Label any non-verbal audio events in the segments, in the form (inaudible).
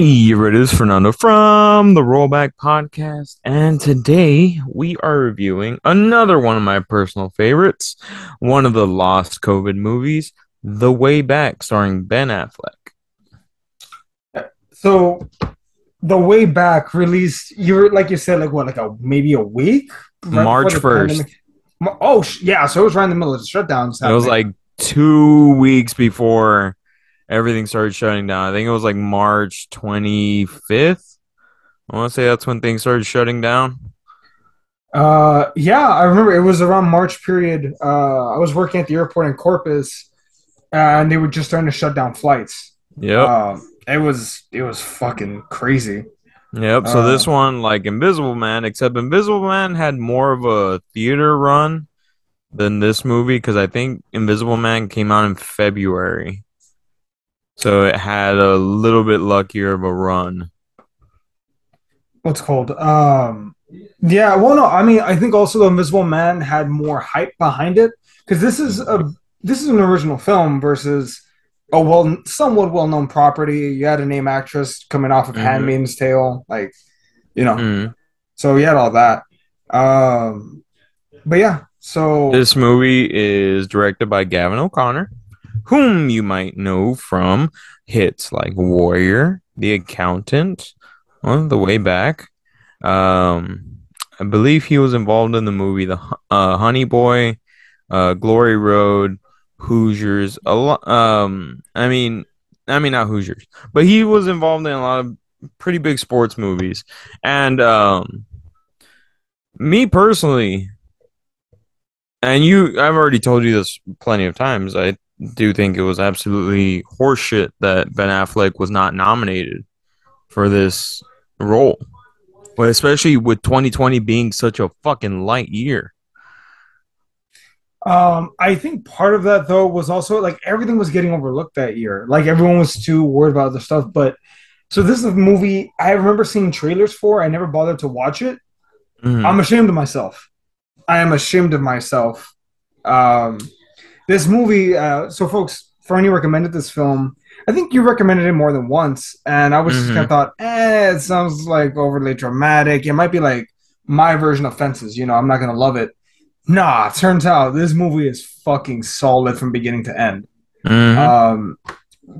Hey, it is Fernando from the Rollback Podcast, and today we are reviewing another one of my personal favorites, one of the lost COVID movies, The Way Back, starring Ben Affleck. So, the way back released, you're like you said, like what, like a maybe a week, Right March 1st. pandemic- Oh yeah, so it was right in the middle of the shutdowns. It was like two weeks before everything started shutting down. I think it was like March 25th. I want to say that's when things started shutting down. Uh, yeah, I remember it was around March period. Uh, I was working at the airport in Corpus, and they were just starting to shut down flights. Yeah, Um, it was it was fucking crazy. Yep. So this Uh, one, like Invisible Man, except Invisible Man had more of a theater run than this movie because I think Invisible Man came out in February, so it had a little bit luckier of a run. What's called? Um, yeah. Well, no, I mean, I think also the Invisible Man had more hype behind it because this is a this is an original film versus a well somewhat well known property. You had a name actress coming off of Mhm. Handmaid's Tale, like you know. Mm. So you had all that. Um, but yeah, so This movie is directed by Gavin O'Connor, whom you might know from hits like Warrior, The Accountant, on the way back. Um, I believe he was involved in the movie The uh, Honey Boy, uh, Glory Road, Hoosiers. A lot. Um, I mean, I mean not Hoosiers, but he was involved in a lot of pretty big sports movies. And um, me personally, and you, I've already told you this plenty of times. I do think it was absolutely horseshit that Ben Affleck was not nominated for this role, but especially with 2020 being such a fucking light year. Um, I think part of that though was also like everything was getting overlooked that year. Like everyone was too worried about other stuff. But so this is a movie I remember seeing trailers for. I never bothered to watch it. Mhm. I'm ashamed of myself. I am ashamed of myself. Um, this movie. Uh, so folks, Fernie recommended this film. I think you recommended it more than once, and I was just Mhm. kind of thought, eh, it sounds like overly dramatic. It might be like my version of Fences. You know, I'm not gonna love it. Nah, turns out this movie is fucking solid from beginning to end. Mhm. Um,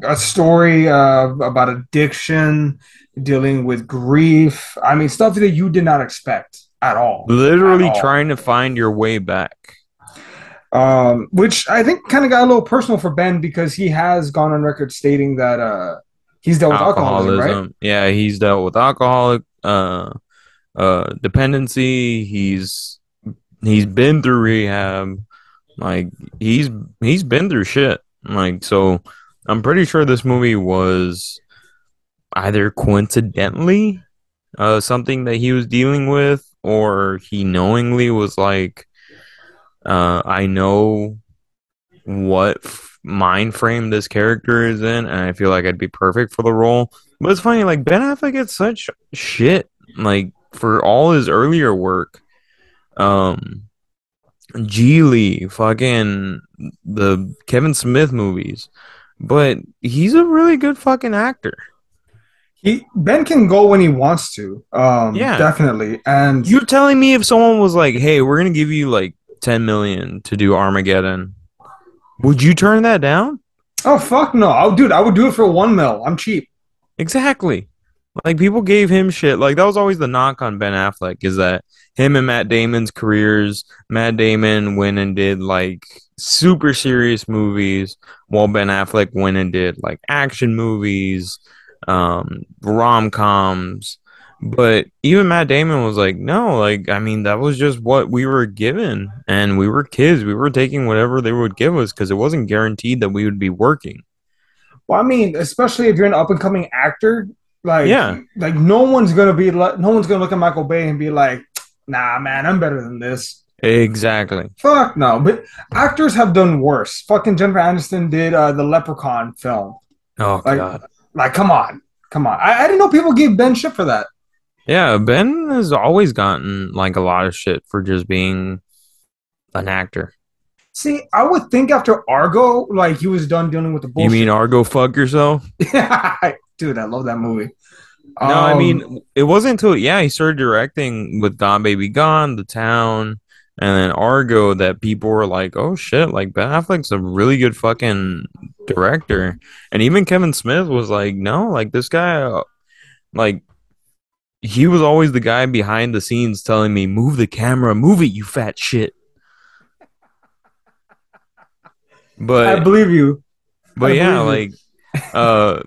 a story uh, about addiction, dealing with grief. I mean, stuff that you did not expect at all. Literally At all. trying to find your way back. Um, which I think kind of got a little personal for Ben because he has gone on record stating that uh, he's dealt with alcoholism, right? Yeah, he's dealt with alcoholic uh uh dependency. He's he's been through rehab. Like he's he's been through shit. Like so I'm pretty sure this movie was either coincidentally uh something that he was dealing with or he knowingly was like uh I know what f- mind frame this character is in, and I feel like I'd be perfect for the role. But it's funny, like Ben Affleck gets such shit, like for all his earlier work. Um, Gigli, fucking the Kevin Smith movies, but he's a really good fucking actor. He Ben can go when he wants to. Um, Yeah. definitely. And You're telling me if someone was like, "Hey, we're gonna give you like ten million to do Armageddon," would you turn that down? oh fuck no, oh dude, I would do it for one mil. I'm cheap. Exactly. Like people gave him shit. Like that was always the knock on Ben Affleck is that him and Matt Damon's careers, Matt Damon went and did like super serious movies while Ben Affleck went and did like action movies, um, rom-coms. But even Matt Damon was like, no, like I mean that was just what we were given and we were kids. We were taking whatever they would give us because it wasn't guaranteed that we would be working. Well, I mean, especially if you're an up and coming actor, like Yeah. like no one's gonna be like no one's gonna look at Michael Bay and be like, nah, man, I'm better than this. Exactly. Fuck no. But actors have done worse. Fucking Jennifer Aniston did uh, the Leprechaun film. Oh Like, god. like, come on, come on. I, I didn't know people gave Ben shit for that. Yeah, Ben has always gotten like a lot of shit for just being an actor. See, I would think after Argo, like he was done dealing with the bullshit. You mean Argo fuck yourself? (laughs) dude? I love that movie. No, I Um, mean it wasn't until yeah he started directing with Gone Baby Gone, The Town, and then Argo that people were like, "Oh shit!" Like Ben Affleck's a really good fucking director, and even Kevin Smith was like, "No, like this guy, like he was always the guy behind the scenes telling me, move the camera, move it, you fat shit." But I believe you. but I yeah, like uh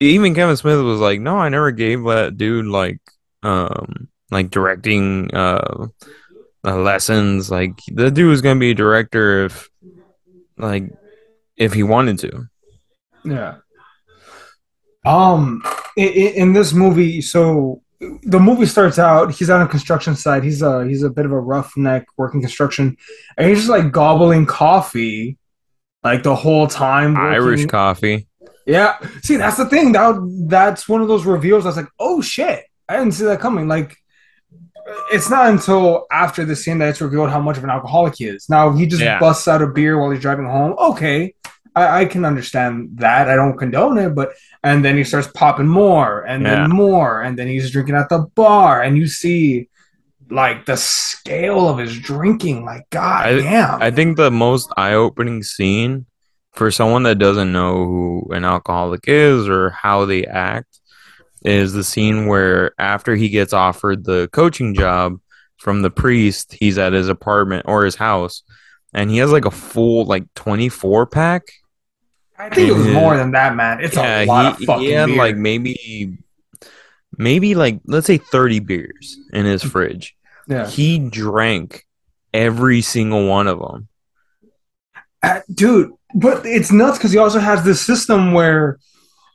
even Kevin Smith was like, "No, I never gave that dude like um like directing uh, uh lessons. Like the dude was gonna be a director if like if he wanted to." Yeah. Um, i- i- in this movie, so the movie starts out. He's on a construction site. He's a he's a bit of a roughneck working construction, and he's just like gobbling coffee, like the whole time. Irish coffee. Yeah. See, that's the thing. That that's one of those reveals. I was like, oh shit, I didn't see that coming. Like, it's not until after the scene that it's revealed how much of an alcoholic he is. Now he just Yeah. busts out a beer while he's driving home. Okay, I, I can understand that. I don't condone it, but and then he starts popping more and Yeah. then more, and then he's drinking at the bar, and you see like the scale of his drinking. Like, god I- damn. I think the most eye-opening scene for someone that doesn't know who an alcoholic is or how they act is the scene where after he gets offered the coaching job from the priest, he's at his apartment or his house and he has like a full like 24 pack. I think it was more than that, man. It's a lot of fucking he had beer. like maybe maybe like let's say 30 beers in his fridge. yeah. He drank every single one of them. Uh, dude but it's nuts because he also has this system where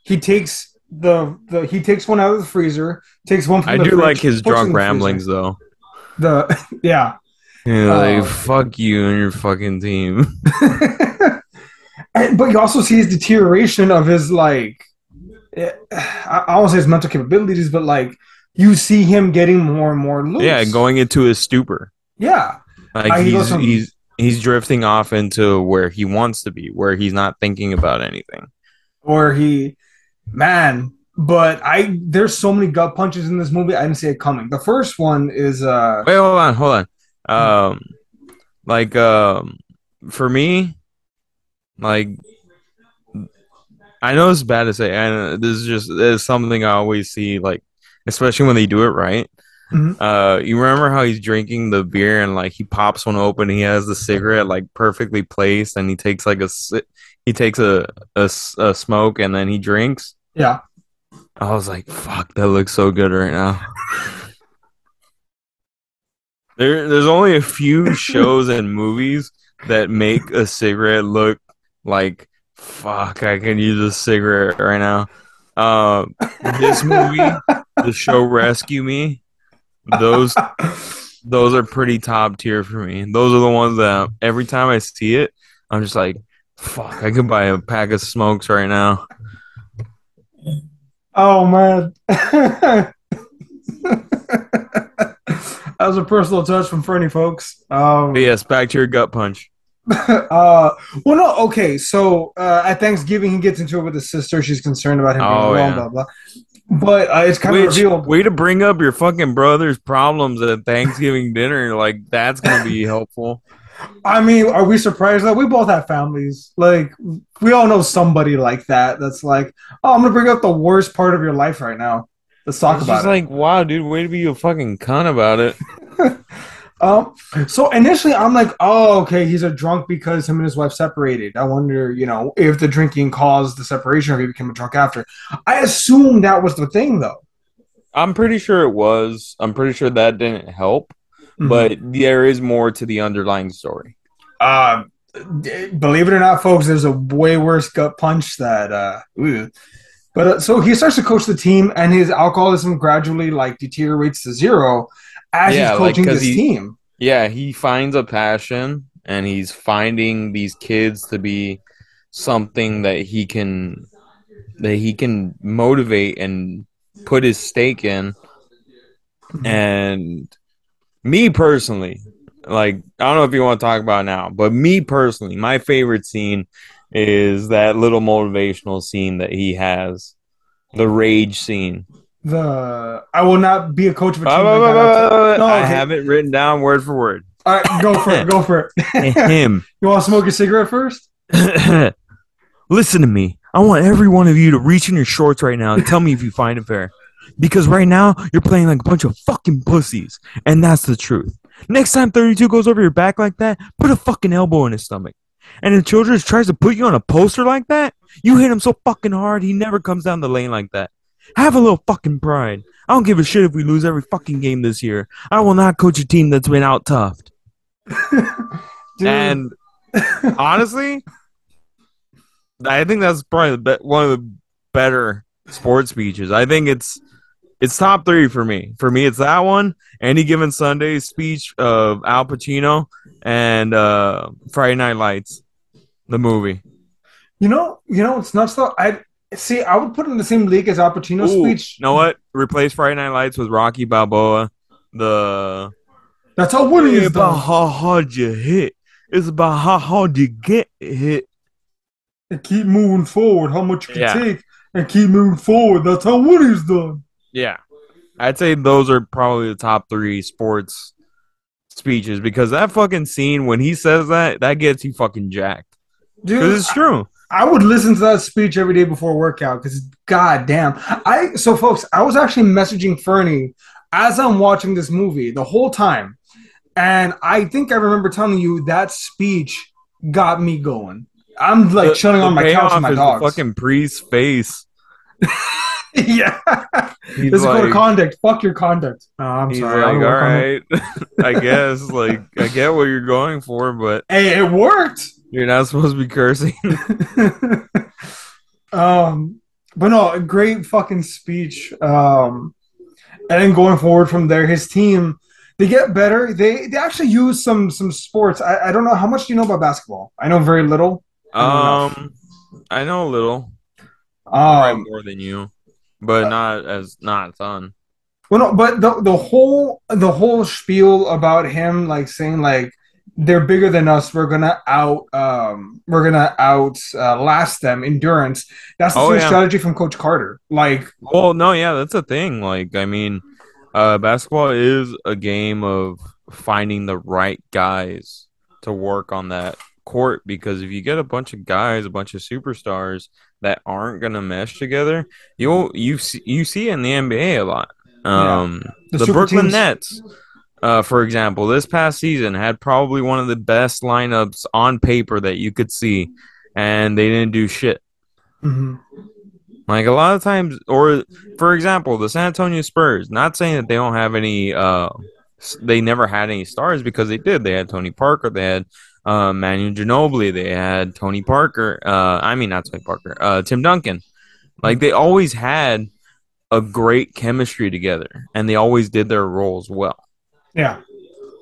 he takes the, the he takes one out of the freezer takes one from I the do fridge, like his puts it in drunk the freezer. ramblings though. the (laughs) yeah Yeah, like Oh. fuck you and your fucking team. (laughs) And- (clears throat) but you also see his deterioration of his like eh, I I won't say his mental capabilities but like you see him getting more and more loose yeah, going into his stupor. yeah Like he he's he's he's drifting off into where he wants to be, where he's not thinking about anything. or he man but i there's so many gut punches in this movie i didn't see it coming the first one is uh Wait, hold on, hold on. Um, like um, for me, like I know it's bad to say, and this is just it's something I always see, like especially when they do it right. Mhm. Uh, you remember how he's drinking the beer and like he pops one open, he has the cigarette like perfectly placed, and he takes like a he takes a a smoke and then he drinks. yeah I was like, fuck, that looks so good right now. There, there's only a few (laughs) shows and movies that make a cigarette look like, fuck, I can use a cigarette right now. Um, this movie, the show Rescue Me, those those are pretty top tier for me. Those are the ones that every time I see it, I'm just like, fuck, I could buy a pack of smokes right now. Oh man. (laughs) that was a personal touch from Fernie, folks. Um, yes, back to your gut punch. (laughs) uh, well, no, okay. So uh, at Thanksgiving, he gets into it with his sister. She's concerned about him being Oh, alone, yeah. blah blah. But uh, it's kind of Which, revealed. way to bring up your fucking brother's problems at Thanksgiving dinner. Like that's gonna be (laughs) helpful. I mean, are we surprised that we both have families? Like, we all know somebody like that. That's like, oh, I'm gonna bring up the worst part of your life right now. Let's talk It's about just it. like, wow, dude, way to be a fucking cunt about it. (laughs) Um, so initially I'm like, oh, okay, he's a drunk because him and his wife separated. I wonder, you know, if the drinking caused the separation or he became a drunk after. I assume that was the thing though. I'm pretty sure it was. I'm pretty sure that didn't help, Mm-hmm. but there is more to the underlying story. uh, believe it or not, folks, there's a way worse gut punch that uh ooh. but uh, so he starts to coach the team and his alcoholism gradually like deteriorates to zero as Yeah, he's like, coaching 'cause this he- team. Yeah, he finds a passion and he's finding these kids to be something that he can that he can motivate and put his stake in. Mm-hmm. And me personally, like I don't know if you want to talk about now, but me personally, my favorite scene is that little motivational scene that he has, the rage scene the I will not be a coach of a team. Uh, like outside- No, I have it written down word for word. All right, go for it. Go for it. (laughs) Him. (laughs) you want to smoke a cigarette first? (laughs) Listen to me. I want every one of you to reach in your shorts right now and tell me if you find it fair. Because right now, you're playing like a bunch of fucking pussies. And that's the truth. Next time 32 goes over your back like that, put a fucking elbow in his stomach. And if Childress tries to put you on a poster like that, you hit him so fucking hard he never comes down the lane like that. Have a little fucking pride. I don't give a shit if we lose every fucking game this year. I will not coach a team that's been out toughed. (laughs) Dude, And honestly, I think that's probably the be- one of the better sports speeches. I think it's it's top three for me. For me, it's that one, any given Sunday speech of Al Pacino, and uh, Friday Night Lights, the movie. you know, you know, it's nuts though. I see. I would put in the same league as Al Pacino's Ooh, speech. You know what? Replace Friday Night Lights with Rocky Balboa. The That's how winning it's is about done. how hard you hit. It's about how hard you get hit. And keep moving forward. How much you can Yeah. take and keep moving forward. That's how winning is done. Yeah. I'd say those are probably the top three sports speeches because that fucking scene when he says that, that gets you fucking jacked. Dude, it's true. I would listen to that speech every day before workout because god damn. I so folks, I was actually messaging Fernie as I'm watching this movie the whole time. And I think I remember telling you that speech got me going. I'm like The- chilling the on my couch with my dogs. Fucking priest's face. (laughs) yeah. He's This is called like, conduct. Fuck your conduct. Oh, I'm sorry. like all work on it. right. (laughs) I guess. Like, I get what you're going for, but Hey, it worked. You're not supposed to be cursing. (laughs) (laughs) um, but no, a great fucking speech. Um, and then going forward from there, his team they get better. They they actually use some some sports. I, I don't know how much do you know about basketball. I know very little. um, I know a little. Um, more than you, but not as not a ton. well, no, but the the whole the whole spiel about him like saying like they're bigger than us. We're gonna out um we're gonna out uh, last them endurance. That's the Oh, yeah. strategy from Coach Carter. Like Well, no, yeah, that's a thing. Like, I mean, uh, basketball is a game of finding the right guys to work on that court because if you get a bunch of guys, a bunch of superstars that aren't gonna mesh together, you'll you see, you see it in the NBA a lot. Um, The the, Brooklyn teams- Nets, uh, for example, this past season had probably one of the best lineups on paper that you could see, and they didn't do shit. mhm. Like a lot of times, or for example, the San Antonio Spurs. Not saying that they don't have any. Uh, they never had any stars because they did. They had Tony Parker. They had uh, Manu Ginobili. They had Tony Parker. Uh, I mean, not Tony Parker. Uh, Tim Duncan. Like they always had a great chemistry together, and they always did their roles well. Yeah.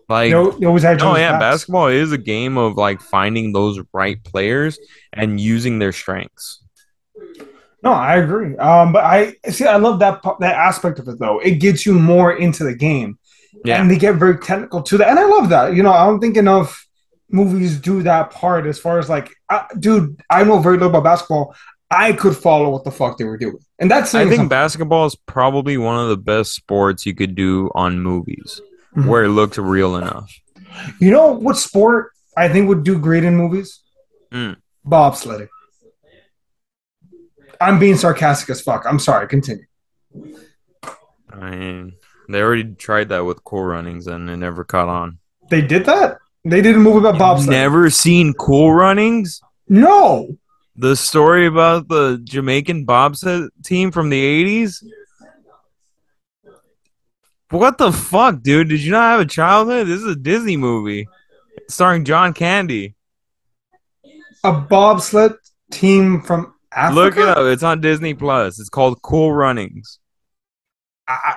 Like They, al- they always had. each Oh yeah, backs. basketball is a game of like finding those right players and using their strengths. No, I agree. Um, but I see. I love that that aspect of it though. It gets you more into the game, Yeah. and they get very technical to that. And I love that. You know, I don't think enough movies do that part as far as like, uh, dude, I know very little about basketball. I could follow what the fuck they were doing, and that's I think something. basketball is probably one of the best sports you could do on movies Mhm. where it looks real enough. You know what sport I think would do great in movies? Mm. Bobsledding. I'm being sarcastic as fuck. I'm sorry. Continue. I mean, they already tried that with cool runnings and it never caught on. They did that. They did a movie about bobsledding. Never seen cool runnings? No. The story about the Jamaican bobsled team from the 80s? What the fuck, dude? Did you not have a childhood? This is a Disney movie starring John Candy. A bobsled team from Africa. Look it up. It's on Disney Plus. It's called Cool Runnings. I-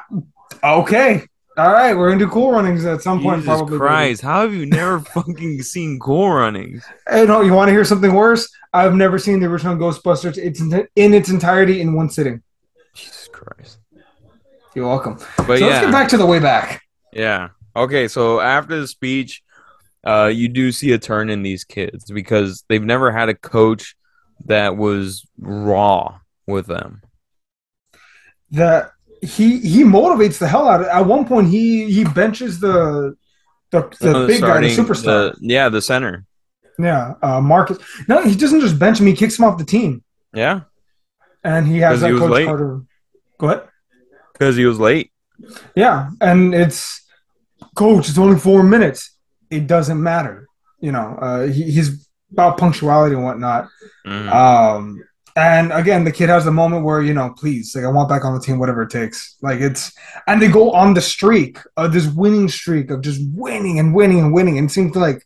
okay. All right. We're going to do cool runnings at some point. Jesus probably. Christ, how have you never (laughs) fucking seen Cool Runnings? Hey, no, you want to hear something worse? I've never seen the original Ghostbusters. It's in, in its entirety in one sitting. Jesus Christ. You're welcome. But so yeah, let's get back to the way back. yeah. Okay, so after the speech, uh, you do see a turn in these kids because they've never had a coach that was raw with them. That he he motivates the hell out of it. At one point, he he benches the the, the Uh, big guy, the superstar. the- yeah, the center. yeah, uh, Marcus. No, he doesn't just bench him; he kicks him off the team, Yeah, and he has that Coach late. Carter. Go ahead. Because he was late. Yeah, and it's coach. It's only four minutes. It doesn't matter. You know, uh, he, he's about punctuality and whatnot. Mhm. Um, and again, the kid has the moment where you know, please, like I want back on the team, whatever it takes. Like it's, and they go on the streak of this winning streak of just winning and winning and winning, and it seems like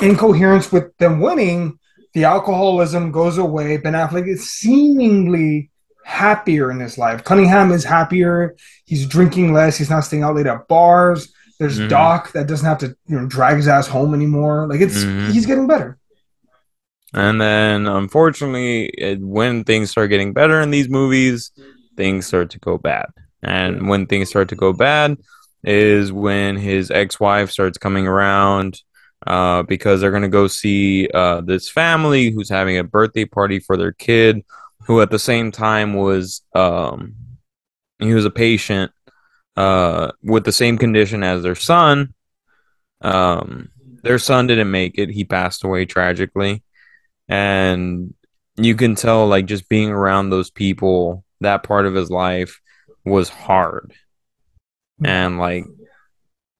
incoherence with them winning, the alcoholism goes away. Ben Affleck is seemingly happier in his life. Cunningham is happier. He's drinking less. He's not staying out late at bars. There's Mhm. Doc that doesn't have to you know drag his ass home anymore. Like it's Mhm. he's getting better. And then, unfortunately, it, when things start getting better in these movies, things start to go bad. And when things start to go bad, is when his ex-wife starts coming around uh, because they're gonna go see uh, this family who's having a birthday party for their kid, who at the same time was um, he was a patient uh, with the same condition as their son. Um, their son didn't make it; he passed away tragically. And you can tell like just being around those people that part of his life was hard. And like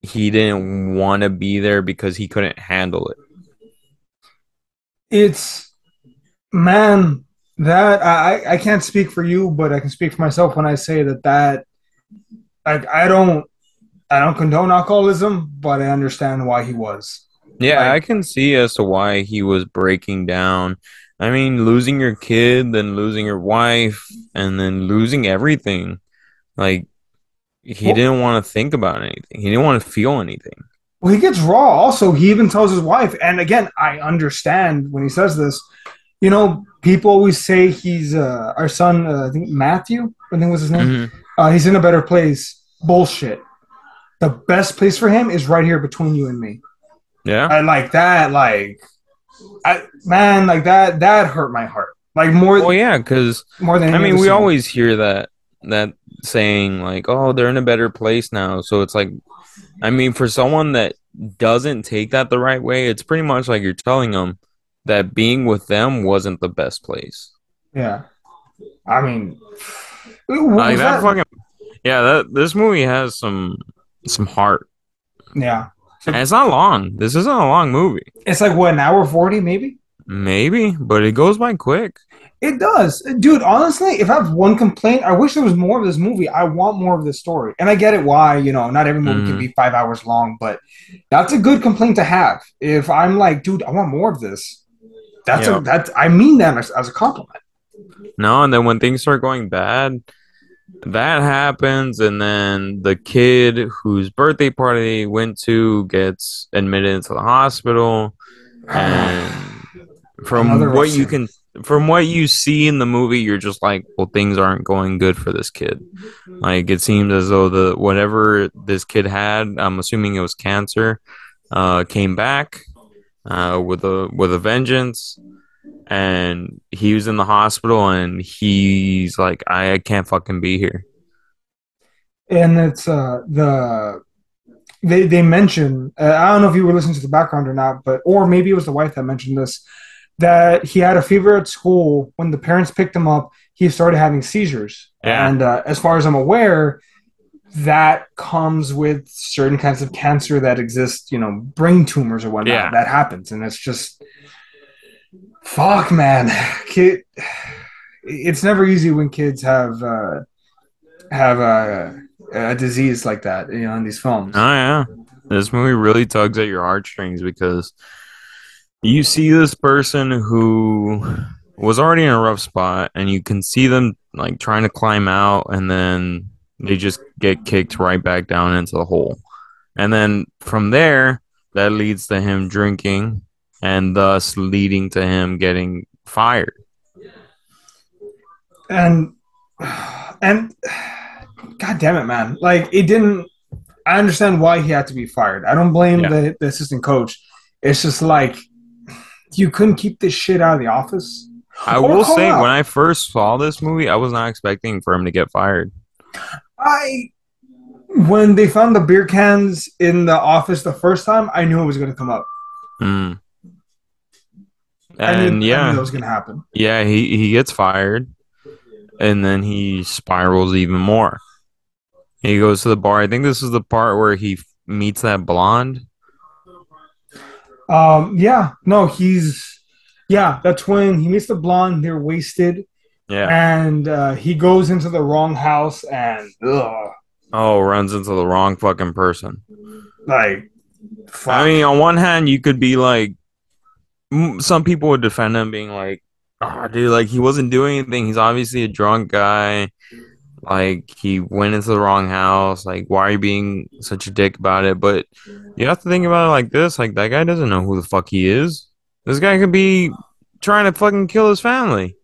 he didn't want to be there because he couldn't handle it. It's man that I I can't speak for you, but I can speak for myself when I say that that like I don't I don't condone alcoholism, but I understand why he was. yeah Like- i can see as to why he was breaking down i mean losing your kid then losing your wife and then losing everything like he Well- didn't want to think about anything he didn't want to feel anything Well, he gets raw. Also, he even tells his wife, and again, I understand when he says this. You know, people always say he's uh, our son. Uh, I think Matthew. I think was his name. Mhm. Uh, he's in a better place. Bullshit. The best place for him is right here between you and me. yeah I like that. Like, I man, like that. That hurt my heart. Like more, well yeah because more than. I mean, we always hear that that saying like, "Oh, they're in a better place now." So it's like, I mean, for someone that doesn't take that the right way, it's pretty much like you're telling them that being with them wasn't the best place. Yeah. I mean, (sighs) Like that, that- fucking yeah. That this movie has some some heart, yeah. and it's not long. This isn't a long movie, It's like what an hour forty, maybe. maybe, but it goes by quick. It does, dude. Honestly, if I have one complaint, I wish there was more of this movie. I want more of this story, and I get it why you know not every movie can Mhm. be five hours long, but that's a good complaint to have. If I'm like, dude, I want more of this. That's Yeah. a that's I mean that as, as a compliment. No, and then when things start going bad, that happens, and then the kid whose birthday party they went to gets admitted into the hospital, (sighs) and from Another what you can, from what you see in the movie, you're just like, well, things aren't going good for this kid. Like it seems as though the whatever this kid had, I'm assuming it was cancer, uh, came back uh, with a with a vengeance, and he was in the hospital, and he's like, I, can't fucking be here. and it's uh the they they mention uh, I don't know if you were listening to the background or not, but or maybe it was the wife that mentioned this that he had a fever at school when the parents picked him up. He started having seizures, Yeah. and uh, as far as I'm aware, that comes with certain kinds of cancer that exist. You know, brain tumors or whatnot. Yeah. That happens, and it's just fuck, man. (laughs) Kid, it's never easy when kids have uh, have a, a disease like that. You know, in these films. Oh yeah, this movie really tugs at your heartstrings because you see this person who was already in a rough spot, and you can see them like trying to climb out, and then they just get kicked right back down into the hole, and then from there, that leads to him drinking, and thus leading to him getting fired. and and god damn it man like it didn't i understand why he had to be fired i don't blame Yeah. the, the assistant coach it's just like you couldn't keep this shit out of the office I Or will say, out. when I first saw this movie, I was not expecting for him to get fired. I when they found the beer cans in the office the first time, I knew it was going to come up. Mm. I knew, And I yeah, knew that was going to happen. yeah, he he gets fired, and then he spirals even more. He goes to the bar. I think this is the part where he meets that blonde. Um, yeah, no, he's yeah. That's when he meets the blonde. They're wasted, Yeah. and uh, he goes into the wrong house, and ugh, Oh, runs into the wrong fucking person. like, fuck. I mean, on one hand, you could be like, m- some people would defend him, being like, "Oh, dude, like he wasn't doing anything. He's obviously a drunk guy. Like he went into the wrong house. Like, why are you being such a dick about it?" But you have to think about it like this: like that guy doesn't know who the fuck he is. This guy could be trying to fucking kill his family.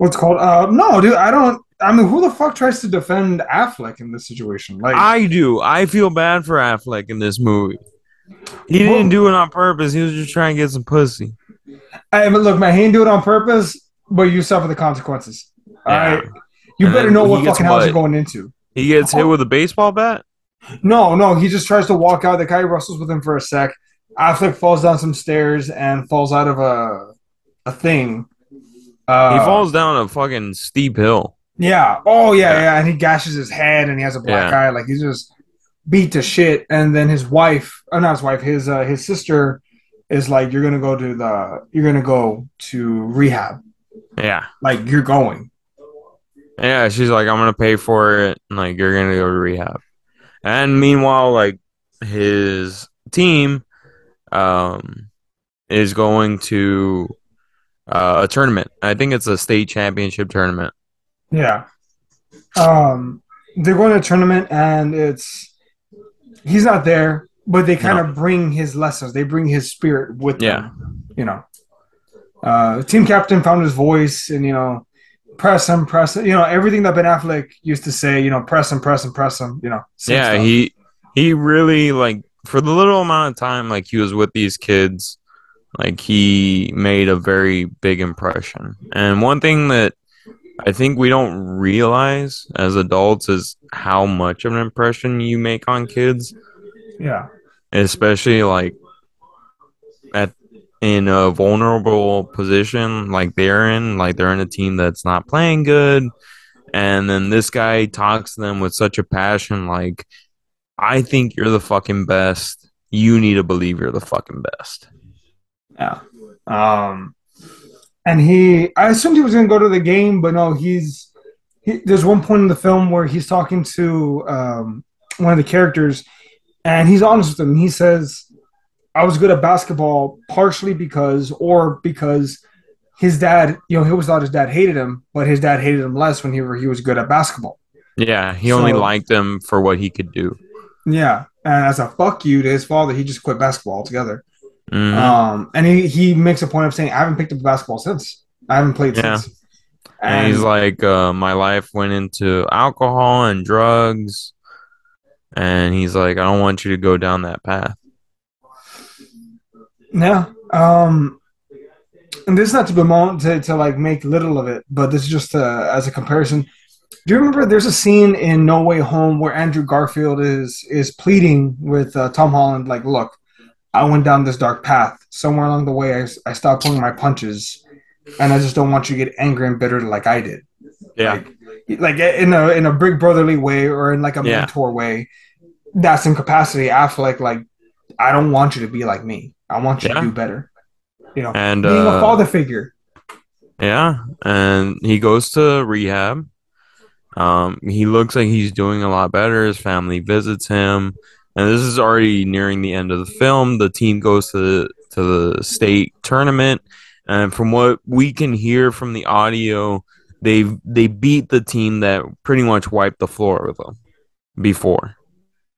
What's called? Uh, no, dude, I don't. I mean, who the fuck tries to defend Affleck in this situation? Like, I do. I feel bad for Affleck in this movie. He didn't do it on purpose. He was just trying to get some pussy. I but look, man, he didn't do it on purpose, but you suffer the consequences. All Yeah. right, you And better know what fucking house you're going into. He gets hit with a baseball bat. No, no, he just tries to walk out. The guy wrestles with him for a sec. Affleck falls down some stairs and falls out of a a thing. Uh, he falls down a fucking steep hill. Yeah. Oh yeah, Yeah. yeah, and he gashes his head, and he has a black Yeah. eye. Like he's just beat to shit. And then his wife, oh not his wife, his uh, his sister is like, "You're gonna go to the, you're gonna go to rehab. Yeah. Like you're going." Yeah, she's like, I'm gonna pay for it. and, Like, you're gonna go to rehab. And meanwhile, like his team um is going to uh, a tournament. I think it's a state championship tournament. Yeah. Um, they're going to a tournament, and it's he's not there, but they kind No. of bring his lessons. They bring his spirit with Yeah. them. You know, uh, team captain found his voice, and you know, press him, press him. You know, everything that Ben Affleck used to say. You know, press him, press him, press him. You know, yeah, stuff. he he really like for the little amount of time like he was with these kids, like he made a very big impression. And one thing that I think we don't realize as adults is how much of an impression you make on kids, yeah, especially like at in a vulnerable position like they're in, like they're in a team that's not playing good. And then this guy talks to them with such a passion, like, I think you're the fucking best. You need to believe you're the fucking best. Yeah. Um, and he, I assumed he was going to go to the game, but no, he's. He, there's one point in the film where he's talking to um, one of the characters, and he's honest with him. He says, "I was good at basketball partially because, or because his dad, you know, he always thought his dad hated him, but his dad hated him less when he he was good at basketball. Yeah, he only So- liked him for what he could do. Yeah, and as a fuck you to his father, he just quit basketball altogether. Mhm. Um, and he he makes a point of saying, "I haven't picked up basketball since. I haven't played Yeah. since." and he's like, uh, my life went into alcohol and drugs. And he's like, I don't want you to go down that path. Yeah. Um, and this is not to bemoan to, to like make little of it, but this is just uh, as a comparison. Do you remember there's a scene in No Way Home where Andrew Garfield is is pleading with uh, Tom Holland, like, "Look, I went down this dark path. Somewhere along the way, I, I stopped pulling my punches, and I just don't want you to get angry and bitter like I did. Yeah. Like, like in a in a big brotherly way or in like a Yeah. mentor way. That's in capacity. I feel like, like I don't want you to be like me. I want you Yeah. to do better. You know, And being uh, a father figure. Yeah, and he goes to rehab. Um, he looks like he's doing a lot better. His family visits him, and this is already nearing the end of the film. The team goes to the, to the state tournament, and from what we can hear from the audio, they they beat the team that pretty much wiped the floor with them before.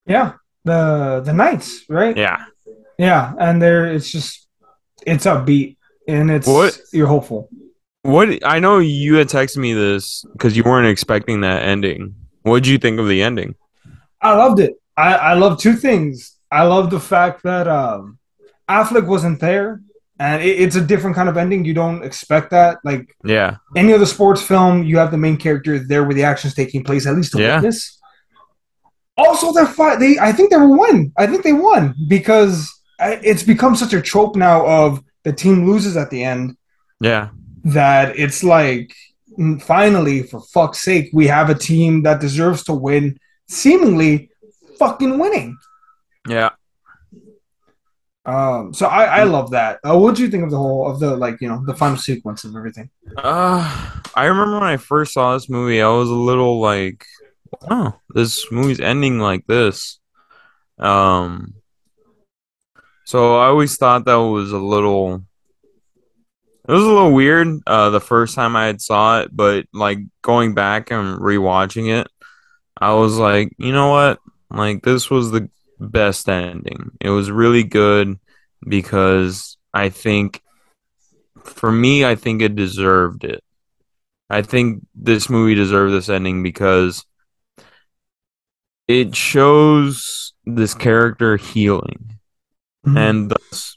Yeah, the the Knights, right? Yeah, Yeah, and there it's just it's upbeat and it's What? you're hopeful. what I know you had texted me this because you weren't expecting that ending. What did you think of the ending? I loved it. I I love two things. I love the fact that um Affleck wasn't there and it, it's a different kind of ending. You don't expect that. Like Yeah. any other sports film, you have the main character there where the action's taking place, at least to Yeah. witness. Also, they're fi- They, I think they won. I think they won because it's become such a trope now of the team loses at the end Yeah. that it's like mm, finally, for fuck's sake, we have a team that deserves to win, seemingly fucking winning. Yeah. Um, so I, I love that. Uh, what do you think of the whole of the like you know the final sequence of everything? Uh, I remember when I first saw this movie, I was a little like, "Oh, this movie's ending like this." Um, so I always thought that was a little, it was a little weird. Uh, the first time I had saw it, but like going back and rewatching it, I was like, you know what? Like this was the best ending. It was really good because I think for me, I think it deserved it. I think this movie deserved this ending because it shows this character healing mm-hmm. and thus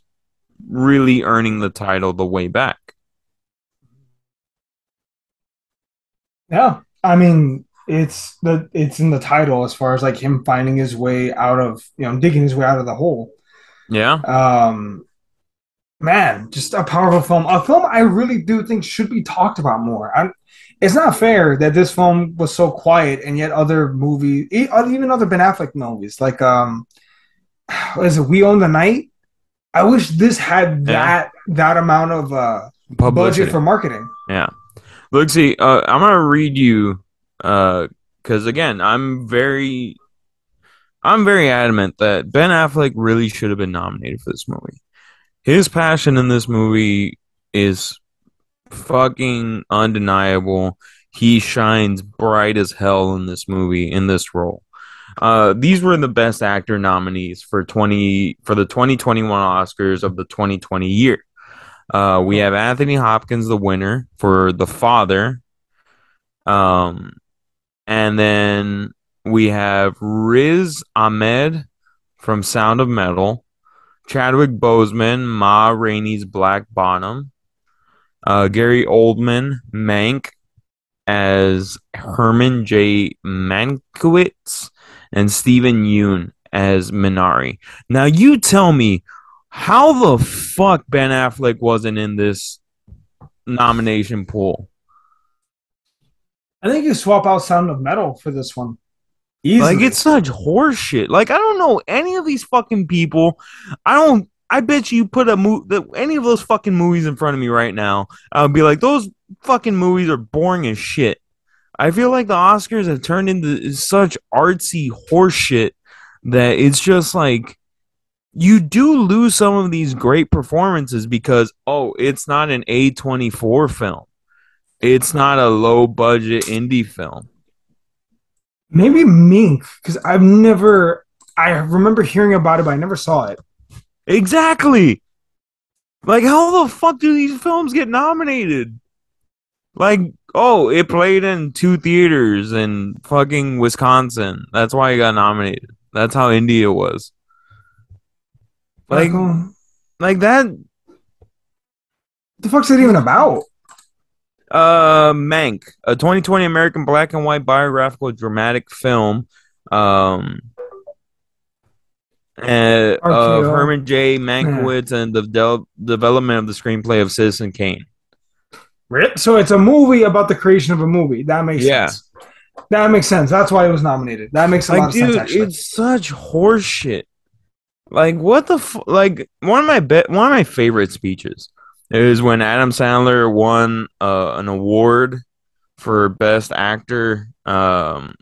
really earning the title the way back. Yeah, I mean it's the it's in the title as far as like him finding his way out of you know digging his way out of the hole. Yeah. Um, man, just a powerful film. A film I really do think should be talked about more. I'm, it's not fair that this film was so quiet and yet other movies, even other Ben Affleck movies, like um, is it? We Own the Night. I wish this had Yeah. that that amount of uh, Publicity. budget for marketing. Yeah. Look, see, uh, I'm gonna read you, uh, because again, I'm very, I'm very adamant that Ben Affleck really should have been nominated for this movie. His passion in this movie is fucking undeniable. He shines bright as hell in this movie in this role. Uh, these were the best actor nominees for 20 for the 2021 Oscars of the 2020 year. Uh, we have Anthony Hopkins, the winner for The Father. Um, and then we have Riz Ahmed from Sound of Metal, Chadwick Boseman, Ma Rainey's Black Bottom, uh, Gary Oldman, Mank as Herman J. Mankiewicz, and Steven Yeun as Minari. Now, you tell me how the fuck Ben Affleck wasn't in this nomination pool. I think you swap out Sound of Metal for this one. Easily. Like it's such horseshit. Like I don't know any of these fucking people. I don't. I bet you put a mo- the, any of those fucking movies in front of me right now. I'll be like, those fucking movies are boring as shit. I feel like the Oscars have turned into such artsy horseshit that it's just like you do lose some of these great performances because oh, it's not an A twenty four film. It's not a low budget indie film. Maybe Mank, because I've never. I remember hearing about it, but I never saw it. Exactly. Like, how the fuck do these films get nominated? Like, oh, it played in two theaters in fucking Wisconsin. That's why it got nominated. That's how India was. Like, um, like that. the fuck's it even about? Uh, Mank, a 2020 American black and white biographical dramatic film. Um. uh, of Herman J. Mankiewicz and the del- development of the screenplay of Citizen Kane. Rip. So it's a movie about the creation of a movie. That makes Yeah. sense. That makes sense. That's why it was nominated. That makes a lot like of sense. dude Actually, it's such horseshit like what the f- like one of my be- one of my favorite speeches is when adam sandler won uh, an award for best actor. Um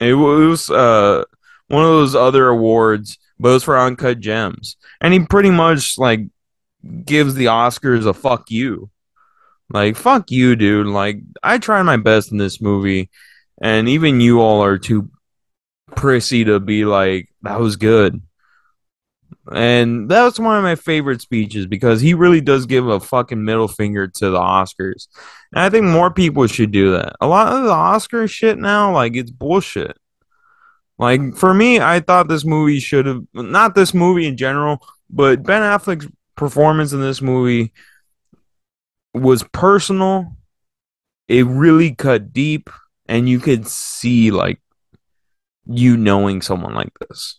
it was uh one of those other awards but it was for uncut gems. And he pretty much like gives the oscars a fuck you. Like fuck you dude. Like i tried my best in this movie and even you all are too prissy to be like that was good and that was one of my favorite speeches because he really does give a fucking middle finger to the oscars and i think more people should do that a lot of the oscar shit now like it's bullshit like for me i thought this movie should have not this movie in general but ben affleck's performance in this movie was personal. It really cut deep, and you could see like you knowing someone like this.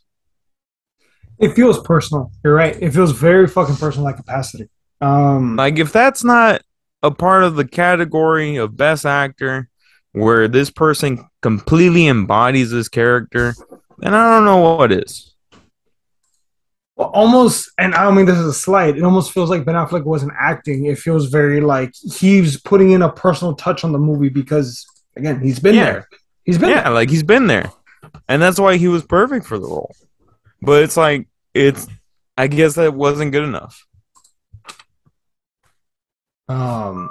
It feels personal. You're right. It feels very fucking personal, like capacity. Um, Like if that's not a part of the category of best actor, where this person completely embodies this character, then I don't know what is. Well, almost, and I don't mean this is a slight. It almost feels like Ben Affleck wasn't acting. It feels very like he's putting in a personal touch on the movie because, again, he's been Yeah. there. He's been Yeah, like he's been there, and that's why he was perfect for the role. But it's like it's. I guess that wasn't good enough. Um,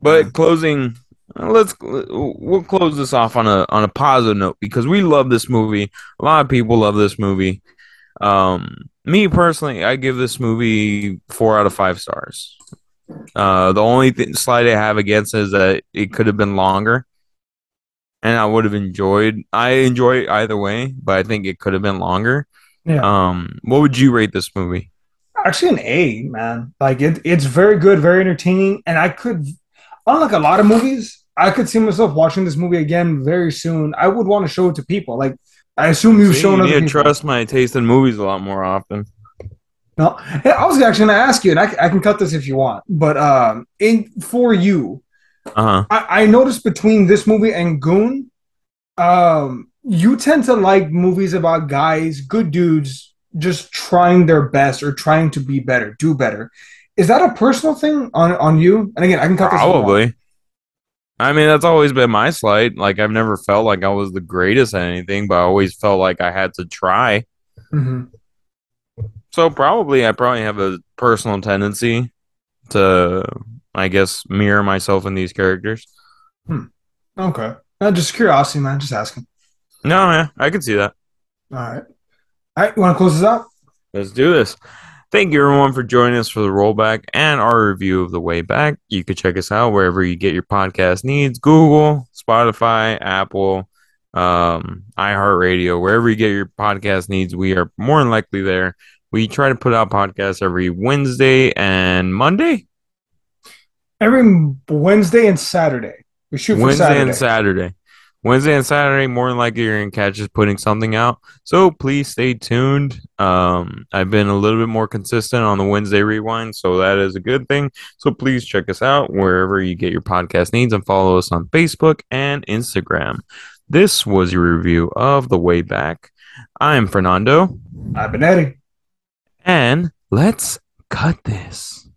But closing, let's we'll close this off on a on a positive note because we love this movie. A lot of people love this movie. Um, me personally, I give this movie four out of five stars. Uh, the only th- slight I have against it is that it could have been longer, and I would have enjoyed. I enjoy it either way, but I think it could have been longer. Yeah. Um, what would you rate this movie? actually an A, man. Like it, it's very good, very entertaining, and I could, unlike a lot of movies, I could see myself watching this movie again very soon. I would want to show it to people. Like I assume you've See, shown you need to trust my taste in movies a lot more often. No, I was actually going to ask you, and I can cut this if you want, but um, in for you, Uh huh. I, I noticed between this movie and Goon, um, you tend to like movies about guys, good dudes, just trying their best or trying to be better, do better. Is that a personal thing on on you? And again, I can cut this. if you want. Probably. I mean, that's always been my slight. Like, I've never felt like I was the greatest at anything, but I always felt like I had to try. Mhm. So probably, I probably have a personal tendency to, I guess, mirror myself in these characters. Okay. No, just curiosity, man. Just asking. No, yeah, I can see that. All right. All right. You want to close this out? Let's do this. Thank you, everyone, for joining us for the rollback and our review of the way back. You can check us out wherever you get your podcast needs Google, Spotify, Apple, um, iHeartRadio, wherever you get your podcast needs. We are more than likely there. We try to put out podcasts every Wednesday and Monday, Every Wednesday and Saturday. We shoot for Wednesday Saturday. and Saturday. Wednesday and Saturday, more than likely, you're gonna catch us putting something out. So please stay tuned. Um, I've been a little bit more consistent on the Wednesday rewind, so that is a good thing. So please check us out wherever you get your podcast needs, and follow us on Facebook and Instagram. This was your review of the way back. I'm Fernando. I've been Eddie. And let's cut this.